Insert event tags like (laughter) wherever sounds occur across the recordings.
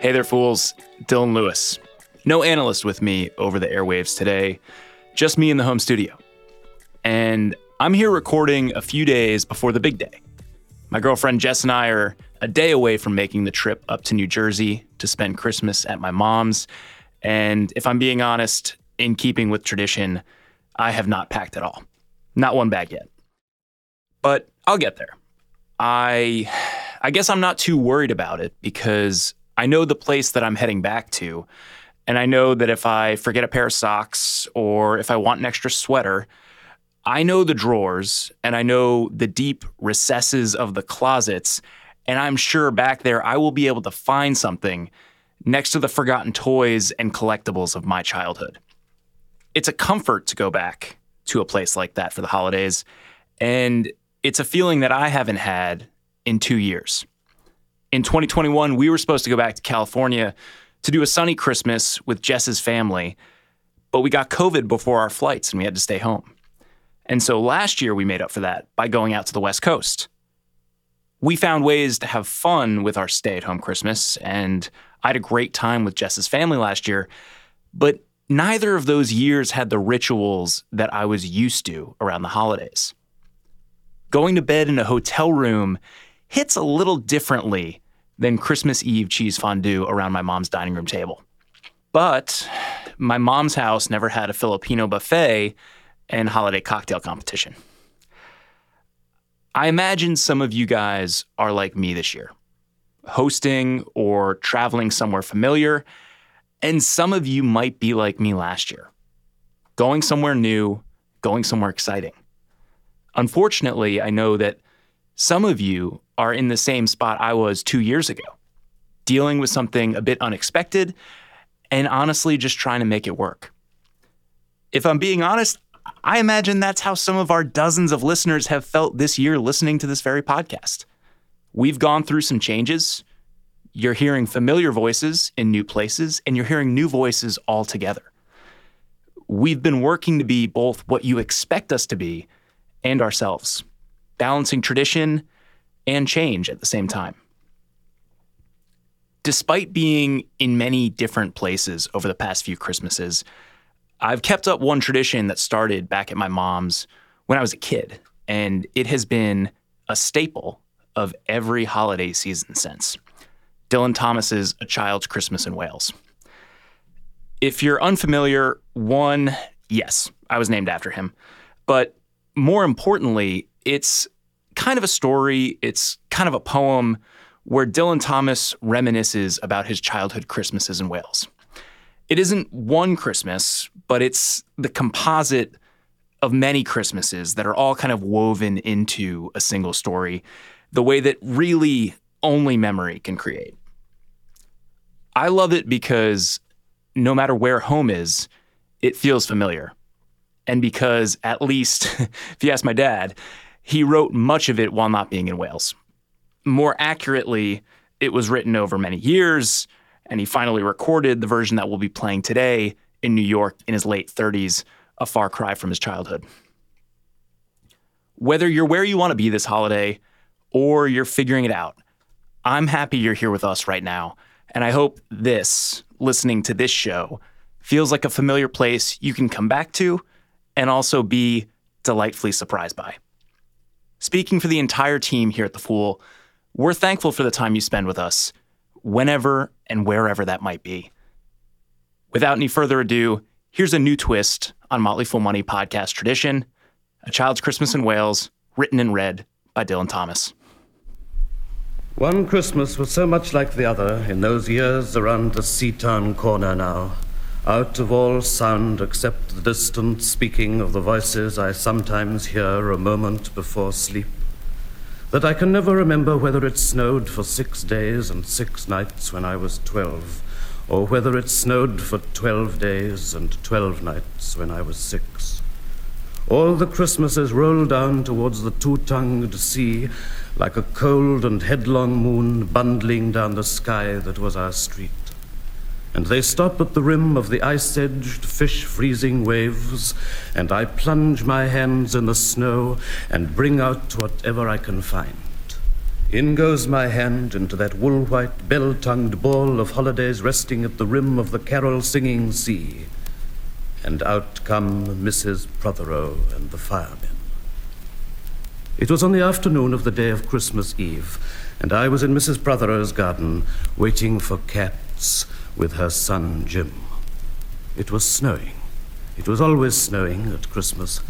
Hey there, fools. Dylan Lewis. No analyst with me over the airwaves today, just me in the home studio. And I'm here recording a few days before the big day. My girlfriend Jess and I are a day away from making the trip up to New Jersey to spend Christmas at my mom's. And if I'm being honest, in keeping with tradition, I have not packed at all. Not one bag yet. But I'll get there. I I guess I'm not too worried about it because I know the place that I'm heading back to. And I know that if I forget a pair of socks or if I want an extra sweater, I know the drawers and I know the deep recesses of the closets. And I'm sure back there I will be able to find something next to the forgotten toys and collectibles of my childhood. It's a comfort to go back to a place like that for the holidays. And it's a feeling that I haven't had in two years. In 2021, we were supposed to go back to California to do a sunny Christmas with Jess's family, but we got COVID before our flights and we had to stay home. And so last year we made up for that by going out to the West Coast. We found ways to have fun with our stay at home Christmas, and I had a great time with Jess's family last year, but neither of those years had the rituals that I was used to around the holidays. Going to bed in a hotel room hits a little differently than Christmas Eve cheese fondue around my mom's dining room table. But my mom's house never had a Filipino buffet and holiday cocktail competition. I imagine some of you guys are like me this year, hosting or traveling somewhere familiar, and some of you might be like me last year, going somewhere new, going somewhere exciting. Unfortunately, I know that some of you are in the same spot I was two years ago, dealing with something a bit unexpected and honestly just trying to make it work. If I'm being honest, I imagine that's how some of our dozens of listeners have felt this year listening to this very podcast. We've gone through some changes. You're hearing familiar voices in new places, and you're hearing new voices altogether. We've been working to be both what you expect us to be and ourselves balancing tradition and change at the same time. Despite being in many different places over the past few Christmases, I've kept up one tradition that started back at my mom's when I was a kid, and it has been a staple of every holiday season since. Dylan Thomas's A Child's Christmas in Wales. If you're unfamiliar, one, yes, I was named after him. But more importantly, it's kind of a story, it's kind of a poem where Dylan Thomas reminisces about his childhood Christmases in Wales. It isn't one Christmas, but it's the composite of many Christmases that are all kind of woven into a single story, the way that really only memory can create. I love it because no matter where home is, it feels familiar. And because, at least, (laughs) if you ask my dad, he wrote much of it while not being in Wales. More accurately, it was written over many years, and he finally recorded the version that we'll be playing today in New York in his late 30s, a far cry from his childhood. Whether you're where you want to be this holiday or you're figuring it out, I'm happy you're here with us right now. And I hope this, listening to this show, feels like a familiar place you can come back to and also be delightfully surprised by. Speaking for the entire team here at The Fool, we're thankful for the time you spend with us, whenever and wherever that might be. Without any further ado, here's a new twist on Motley Fool Money podcast tradition A Child's Christmas in Wales, written and read by Dylan Thomas. One Christmas was so much like the other in those years around the Seatown corner now out of all sound except the distant speaking of the voices I sometimes hear a moment before sleep, that I can never remember whether it snowed for six days and six nights when I was twelve, or whether it snowed for twelve days and twelve nights when I was six. All the Christmases rolled down towards the two tongued sea like a cold and headlong moon bundling down the sky that was our street and they stop at the rim of the ice edged, fish freezing waves, and I plunge my hands in the snow and bring out whatever I can find. In goes my hand into that wool white, bell tongued ball of holidays resting at the rim of the carol singing sea. And out come Mrs. Prothero and the firemen. It was on the afternoon of the day of Christmas Eve, and I was in Mrs. Prothero's garden waiting for cats with her son Jim. It was snowing. It was always snowing at Christmas.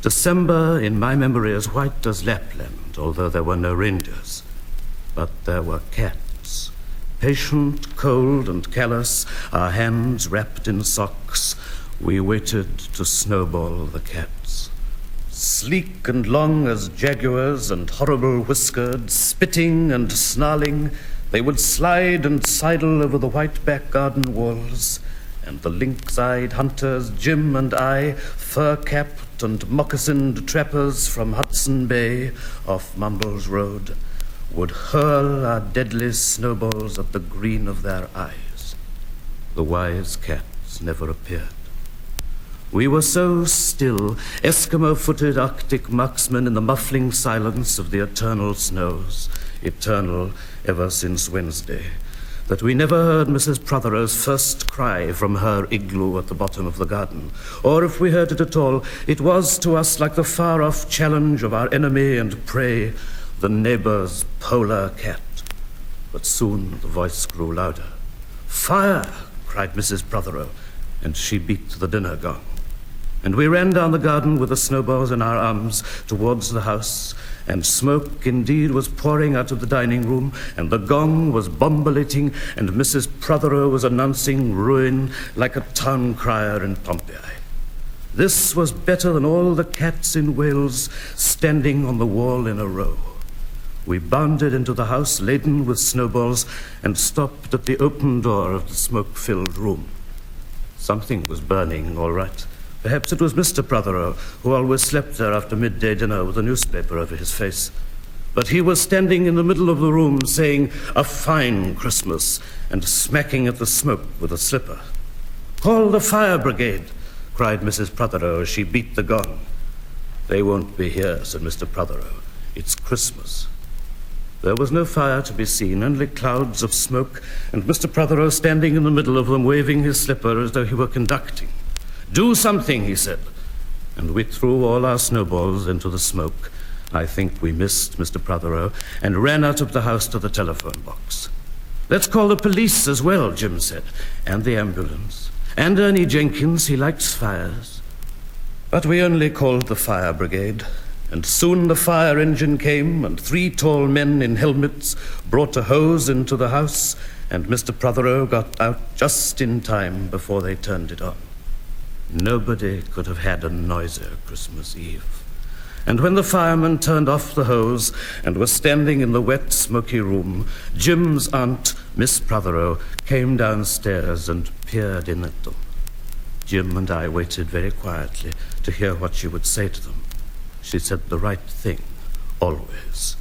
December, in my memory, as white as Lapland, although there were no reindeers. But there were cats. Patient, cold, and callous, our hands wrapped in socks, we waited to snowball the cats. Sleek and long as jaguars and horrible whiskered, spitting and snarling, they would slide and sidle over the white back garden walls, and the lynx eyed hunters, Jim and I, fur capped and moccasined trappers from Hudson Bay off Mumbles Road, would hurl our deadly snowballs at the green of their eyes. The wise cats never appeared. We were so still, Eskimo footed Arctic marksmen in the muffling silence of the eternal snows, eternal ever since Wednesday, that we never heard Mrs. Prothero's first cry from her igloo at the bottom of the garden. Or if we heard it at all, it was to us like the far off challenge of our enemy and prey, the neighbor's polar cat. But soon the voice grew louder. Fire! cried Mrs. Prothero, and she beat the dinner gong. And we ran down the garden with the snowballs in our arms towards the house, and smoke indeed was pouring out of the dining room, and the gong was bombilating, and Mrs. Prothero was announcing ruin like a town crier in Pompeii. This was better than all the cats in Wales standing on the wall in a row. We bounded into the house laden with snowballs and stopped at the open door of the smoke filled room. Something was burning, all right. Perhaps it was Mr. Prothero, who always slept there after midday dinner with a newspaper over his face. But he was standing in the middle of the room saying, A fine Christmas, and smacking at the smoke with a slipper. Call the fire brigade, cried Mrs. Prothero as she beat the gong. They won't be here, said Mr. Prothero. It's Christmas. There was no fire to be seen, only clouds of smoke, and Mr. Prothero standing in the middle of them, waving his slipper as though he were conducting. Do something, he said. And we threw all our snowballs into the smoke. I think we missed Mr. Prothero and ran out of the house to the telephone box. Let's call the police as well, Jim said, and the ambulance. And Ernie Jenkins, he likes fires. But we only called the fire brigade, and soon the fire engine came, and three tall men in helmets brought a hose into the house, and Mr. Prothero got out just in time before they turned it on. Nobody could have had a noisier Christmas Eve. And when the fireman turned off the hose and was standing in the wet, smoky room, Jim's aunt, Miss Prothero, came downstairs and peered in at them. Jim and I waited very quietly to hear what she would say to them. She said the right thing, always.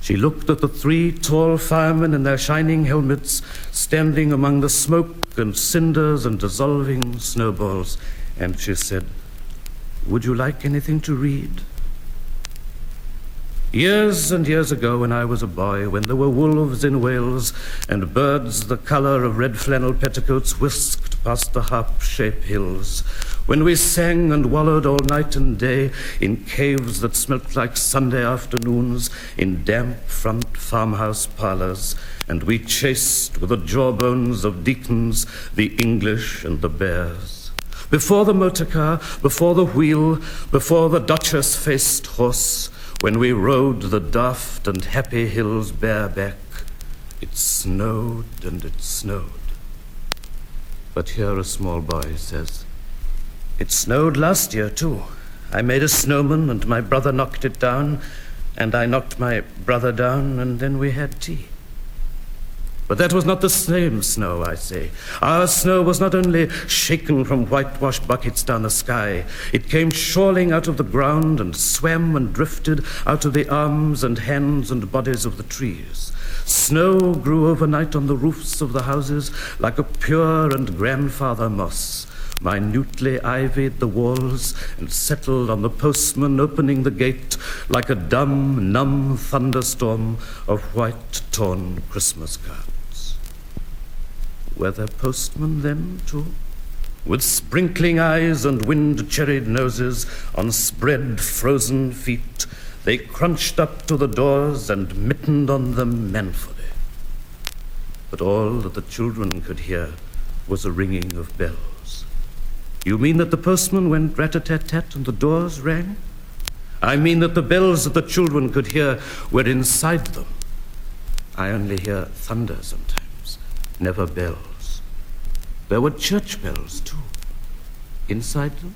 She looked at the three tall firemen in their shining helmets, standing among the smoke and cinders and dissolving snowballs and she said, Would you like anything to read? Years and years ago, when I was a boy, when there were wolves in Wales and birds the color of red flannel petticoats whisked past the harp shaped hills, when we sang and wallowed all night and day in caves that smelt like Sunday afternoons, in damp front farmhouse parlors, and we chased with the jawbones of deacons the English and the bears. Before the motor car, before the wheel, before the Duchess faced horse, when we rode the daft and happy hills bareback, it snowed and it snowed. But here a small boy says, It snowed last year, too. I made a snowman, and my brother knocked it down, and I knocked my brother down, and then we had tea. But that was not the same snow, I say. Our snow was not only shaken from whitewashed buckets down the sky, it came shoaling out of the ground and swam and drifted out of the arms and hands and bodies of the trees. Snow grew overnight on the roofs of the houses like a pure and grandfather moss. minutely ivied the walls and settled on the postman opening the gate like a dumb, numb thunderstorm of white, torn Christmas cards. Were there postmen then, too? With sprinkling eyes and wind-cherried noses on spread frozen feet, they crunched up to the doors and mittened on them manfully. But all that the children could hear was a ringing of bells. You mean that the postman went rat-a-tat-tat and the doors rang? I mean that the bells that the children could hear were inside them. I only hear thunder sometimes, never bells. There were church bells, too. Inside them?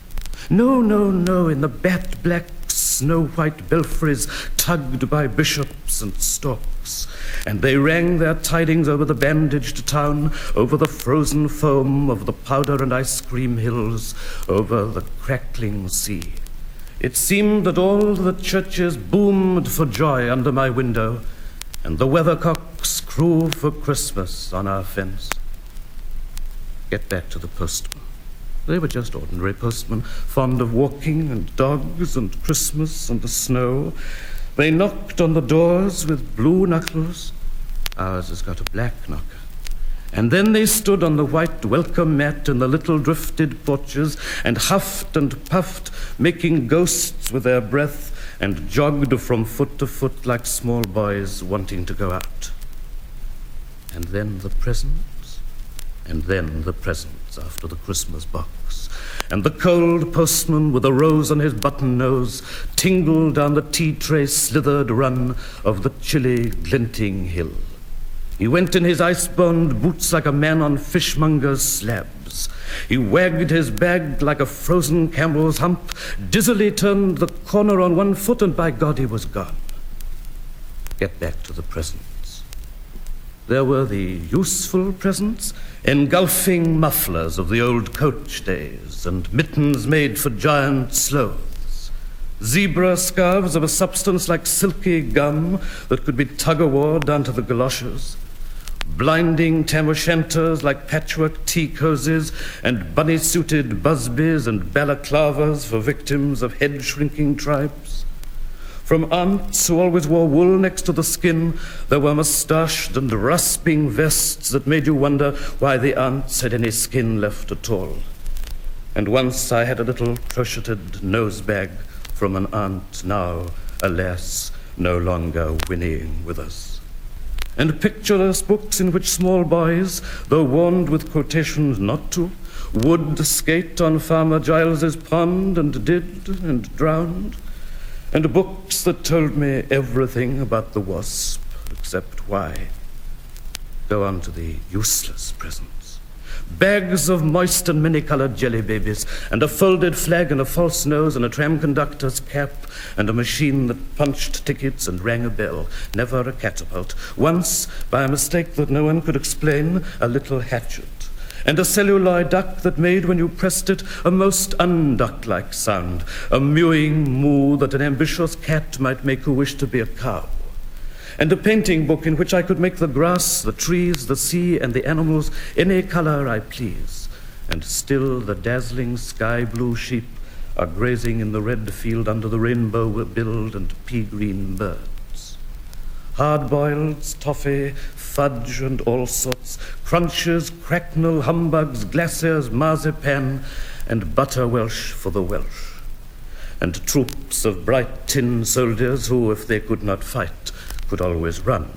No, no, no, in the bat black snow white belfries tugged by bishops and storks. And they rang their tidings over the bandaged town, over the frozen foam of the powder and ice cream hills, over the crackling sea. It seemed that all the churches boomed for joy under my window, and the weathercocks crew for Christmas on our fence. Get back to the postman. They were just ordinary postmen, fond of walking and dogs and Christmas and the snow. They knocked on the doors with blue knuckles. Ours has got a black knocker. And then they stood on the white welcome mat in the little drifted porches and huffed and puffed, making ghosts with their breath, and jogged from foot to foot like small boys wanting to go out. And then the presents, and then the presents after the Christmas box. And the cold postman with a rose on his button nose tingled down the tea tray slithered run of the chilly, glinting hill. He went in his ice-bound boots like a man on fishmonger's slabs. He wagged his bag like a frozen camel's hump, dizzily turned the corner on one foot, and by God he was gone. Get back to the presents. There were the useful presents, engulfing mufflers of the old coach days, and mittens made for giant sloths. Zebra scarves of a substance like silky gum that could be tug-o-war down to the galoshes blinding tam o' shanters like patchwork tea cozies, and bunny suited busbies and balaclavas for victims of head shrinking tribes. From aunts who always wore wool next to the skin, there were mustached and rasping vests that made you wonder why the aunts had any skin left at all. And once I had a little crocheted nose bag from an aunt now, alas, no longer whinnying with us and pictureless books in which small boys, though warned with quotations not to, would skate on Farmer Giles's pond and did and drowned, and books that told me everything about the wasp except why. Go on to the useless presents. Bags of moist and many-colored jelly babies, and a folded flag and a false nose and a tram conductor's cap, and a machine that punched tickets and rang a bell. Never a catapult. Once, by a mistake that no one could explain, a little hatchet. And a celluloid duck that made, when you pressed it, a most unduck-like sound, a mewing moo that an ambitious cat might make who wished to be a cow and a painting book in which I could make the grass, the trees, the sea, and the animals any color I please. And still the dazzling sky blue sheep are grazing in the red field under the rainbow billed and pea green birds. Hard boileds, toffee, fudge, and all sorts, crunches, cracknel, humbugs, glaciers, marzipan, and butter Welsh for the Welsh. And troops of bright tin soldiers who, if they could not fight, could always run.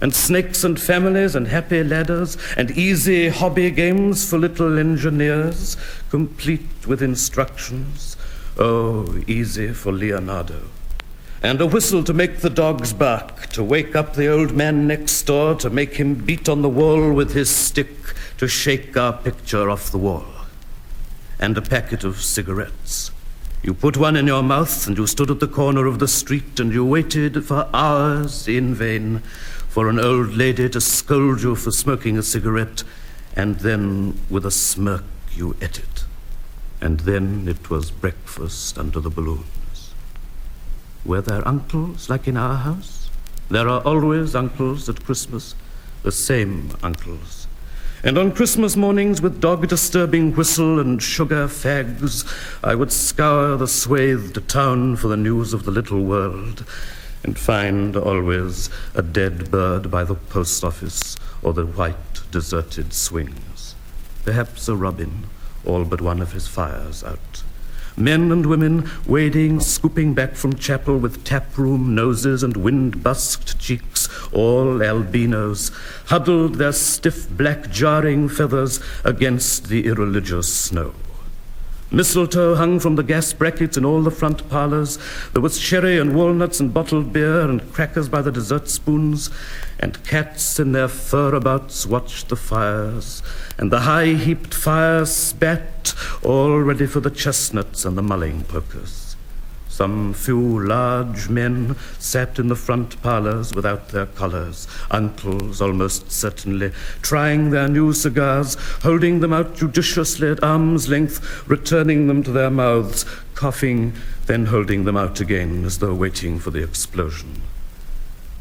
And snakes and families and happy ladders and easy hobby games for little engineers, complete with instructions. Oh, easy for Leonardo. And a whistle to make the dogs bark, to wake up the old man next door, to make him beat on the wall with his stick, to shake our picture off the wall. And a packet of cigarettes you put one in your mouth, and you stood at the corner of the street, and you waited for hours in vain for an old lady to scold you for smoking a cigarette, and then with a smirk you ate it. And then it was breakfast under the balloons. Were there uncles like in our house? There are always uncles at Christmas, the same uncles. And on Christmas mornings, with dog disturbing whistle and sugar fags, I would scour the swathed town for the news of the little world, and find always a dead bird by the post office or the white deserted swings. Perhaps a robin, all but one of his fires out. Men and women wading, scooping back from chapel with taproom noses and wind busked cheeks, all albinos, huddled their stiff black jarring feathers against the irreligious snow. Mistletoe hung from the gas brackets in all the front parlors. There was sherry and walnuts and bottled beer and crackers by the dessert spoons, and cats in their furabouts watched the fires, and the high heaped fires spat, all ready for the chestnuts and the mulling pokers. Some few large men sat in the front parlors without their collars, uncles almost certainly, trying their new cigars, holding them out judiciously at arm's length, returning them to their mouths, coughing, then holding them out again as though waiting for the explosion.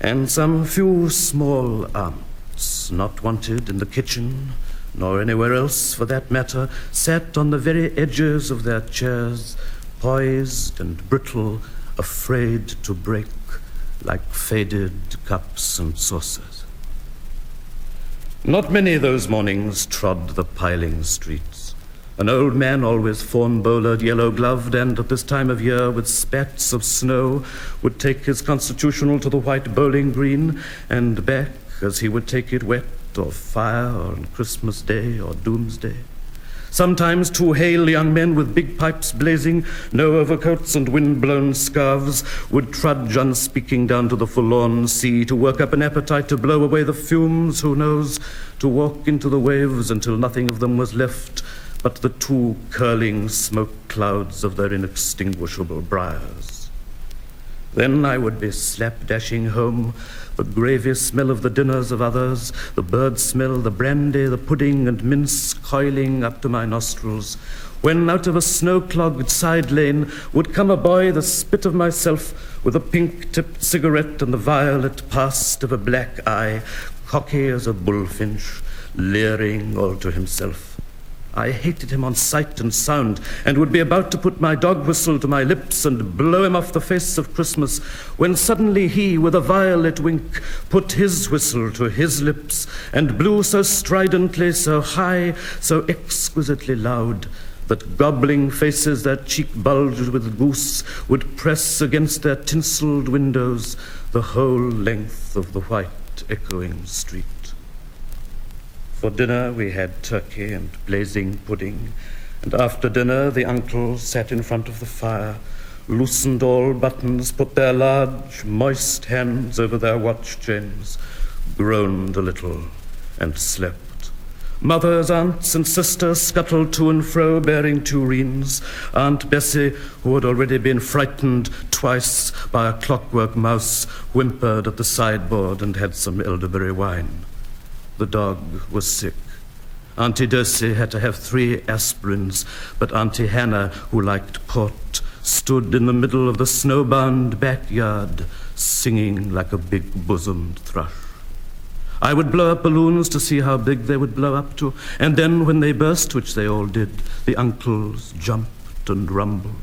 And some few small aunts, not wanted in the kitchen, nor anywhere else for that matter, sat on the very edges of their chairs, poised and brittle, afraid to break like faded cups and saucers. Not many those mornings trod the piling streets. An old man, always fawn bowlered, yellow gloved, and at this time of year with spats of snow, would take his constitutional to the white bowling green and back as he would take it wet or fire on Christmas Day or Doomsday. Sometimes two hale young men with big pipes blazing, no overcoats and wind-blown scarves, would trudge unspeaking down to the forlorn sea to work up an appetite to blow away the fumes, who knows, to walk into the waves until nothing of them was left but the two curling smoke clouds of their inextinguishable briars. Then I would be slap dashing home, the gravy smell of the dinners of others, the bird smell, the brandy, the pudding, and mince coiling up to my nostrils, when out of a snow clogged side lane would come a boy the spit of myself with a pink tipped cigarette and the violet past of a black eye, cocky as a bullfinch, leering all to himself. I hated him on sight and sound, and would be about to put my dog whistle to my lips and blow him off the face of Christmas, when suddenly he, with a violet wink, put his whistle to his lips, and blew so stridently, so high, so exquisitely loud, that gobbling faces that cheek bulged with goose would press against their tinselled windows the whole length of the white echoing street. For dinner we had turkey and blazing pudding, and after dinner the uncles sat in front of the fire, loosened all buttons, put their large, moist hands over their watch chains, groaned a little, and slept. Mothers, aunts, and sisters scuttled to and fro bearing tureens. Aunt Bessie, who had already been frightened twice by a clockwork mouse, whimpered at the sideboard and had some elderberry wine. The dog was sick. Auntie Dosie had to have three aspirins, but Auntie Hannah, who liked port, stood in the middle of the snowbound backyard, singing like a big bosomed thrush. I would blow up balloons to see how big they would blow up to, and then when they burst, which they all did, the uncles jumped and rumbled.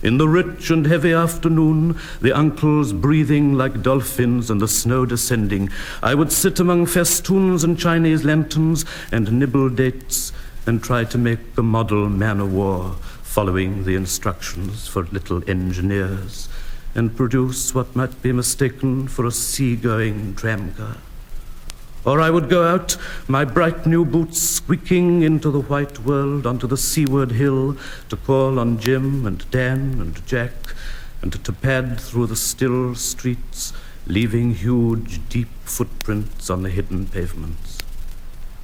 In the rich and heavy afternoon, the uncles breathing like dolphins and the snow descending, I would sit among festoons and Chinese lanterns and nibble dates and try to make a model man o' war following the instructions for little engineers and produce what might be mistaken for a sea-going tramcar. Or I would go out, my bright new boots squeaking into the white world onto the seaward hill to call on Jim and Dan and Jack and to pad through the still streets, leaving huge, deep footprints on the hidden pavements.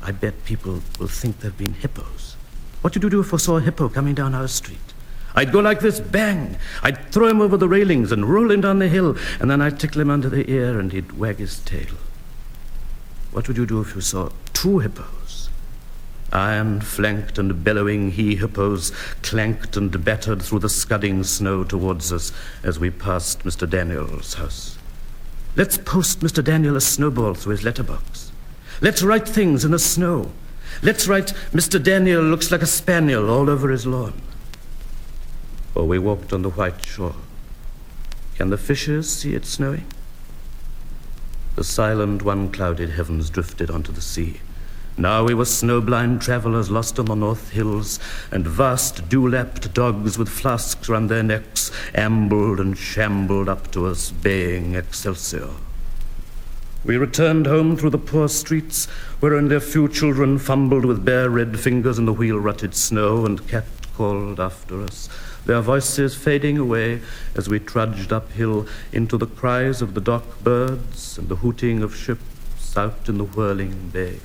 I bet people will think there have been hippos. What would you do if I saw a hippo coming down our street? I'd go like this, bang! I'd throw him over the railings and roll him down the hill, and then I'd tickle him under the ear and he'd wag his tail. What would you do if you saw two hippos? Iron flanked and bellowing he hippos clanked and battered through the scudding snow towards us as we passed Mr. Daniel's house. Let's post Mr. Daniel a snowball through his letterbox. Let's write things in the snow. Let's write Mr. Daniel looks like a spaniel all over his lawn. Or we walked on the white shore. Can the fishes see it snowing? The silent, one clouded heavens drifted onto the sea. Now we were snowblind travelers lost on the north hills, and vast dew-lapped dogs with flasks round their necks ambled and shambled up to us, baying Excelsior. We returned home through the poor streets, where only a few children fumbled with bare red fingers in the wheel-rutted snow, and cat called after us, their voices fading away as we trudged uphill into the cries of the dock birds and the hooting of ships out in the whirling bay.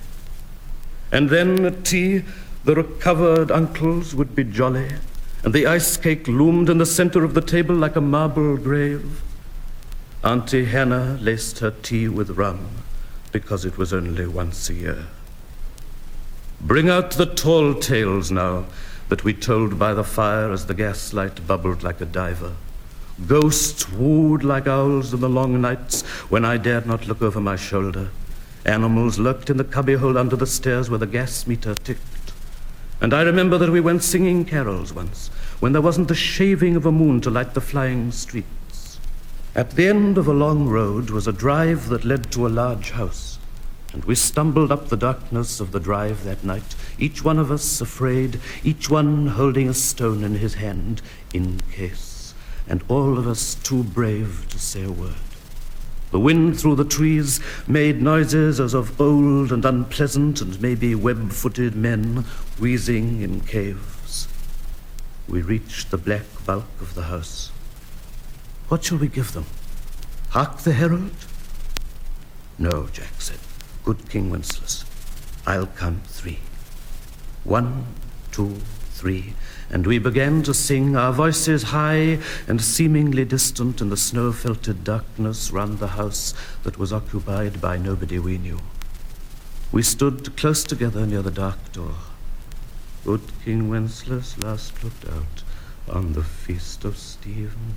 And then at tea, the recovered uncles would be jolly, and the ice cake loomed in the center of the table like a marble grave. Auntie Hannah laced her tea with rum because it was only once a year. Bring out the tall tales now that we told by the fire as the gaslight bubbled like a diver. Ghosts wooed like owls in the long nights when I dared not look over my shoulder. Animals lurked in the cubbyhole under the stairs where the gas meter ticked. And I remember that we went singing carols once, when there wasn't the shaving of a moon to light the flying streets. At the end of a long road was a drive that led to a large house, and we stumbled up the darkness of the drive that night, each one of us afraid, each one holding a stone in his hand in case, and all of us too brave to say a word. The wind through the trees made noises as of old and unpleasant and maybe web footed men wheezing in caves. We reached the black bulk of the house. What shall we give them? Hark the herald? No, Jack said. Good King Wenceslas. I'll count three. One, two, three and we began to sing, our voices high and seemingly distant in the snow filtered darkness round the house that was occupied by nobody we knew. We stood close together near the dark door. Good King Wenceslas last looked out on the feast of Stephen.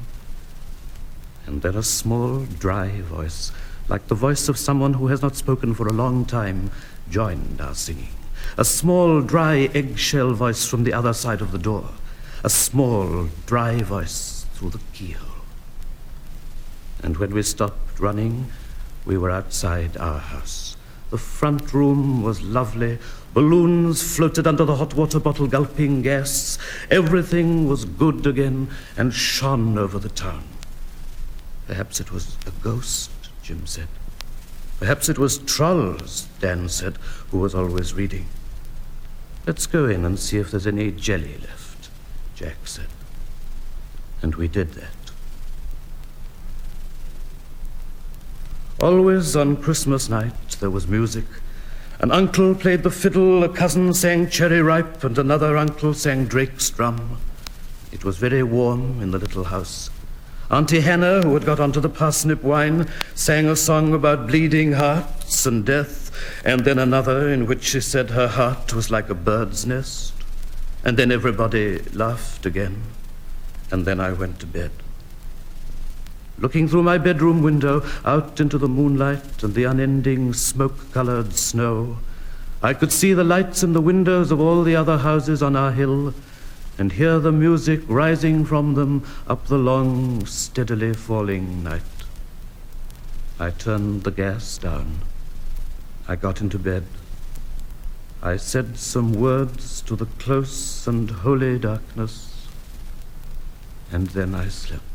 And then a small, dry voice, like the voice of someone who has not spoken for a long time, joined our singing. A small, dry eggshell voice from the other side of the door. A small, dry voice through the keyhole. And when we stopped running, we were outside our house. The front room was lovely. Balloons floated under the hot water bottle, gulping gas. Everything was good again and shone over the town. Perhaps it was a ghost, Jim said. Perhaps it was trolls, Dan said, who was always reading. Let's go in and see if there's any jelly left, Jack said. And we did that. Always on Christmas night there was music. An uncle played the fiddle, a cousin sang Cherry Ripe, and another uncle sang Drake's drum. It was very warm in the little house. Auntie Hannah, who had got onto the parsnip wine, sang a song about bleeding hearts and death and then another in which she said her heart was like a bird's nest, and then everybody laughed again, and then I went to bed. Looking through my bedroom window out into the moonlight and the unending smoke colored snow, I could see the lights in the windows of all the other houses on our hill and hear the music rising from them up the long, steadily falling night. I turned the gas down. I got into bed. I said some words to the close and holy darkness, and then I slept.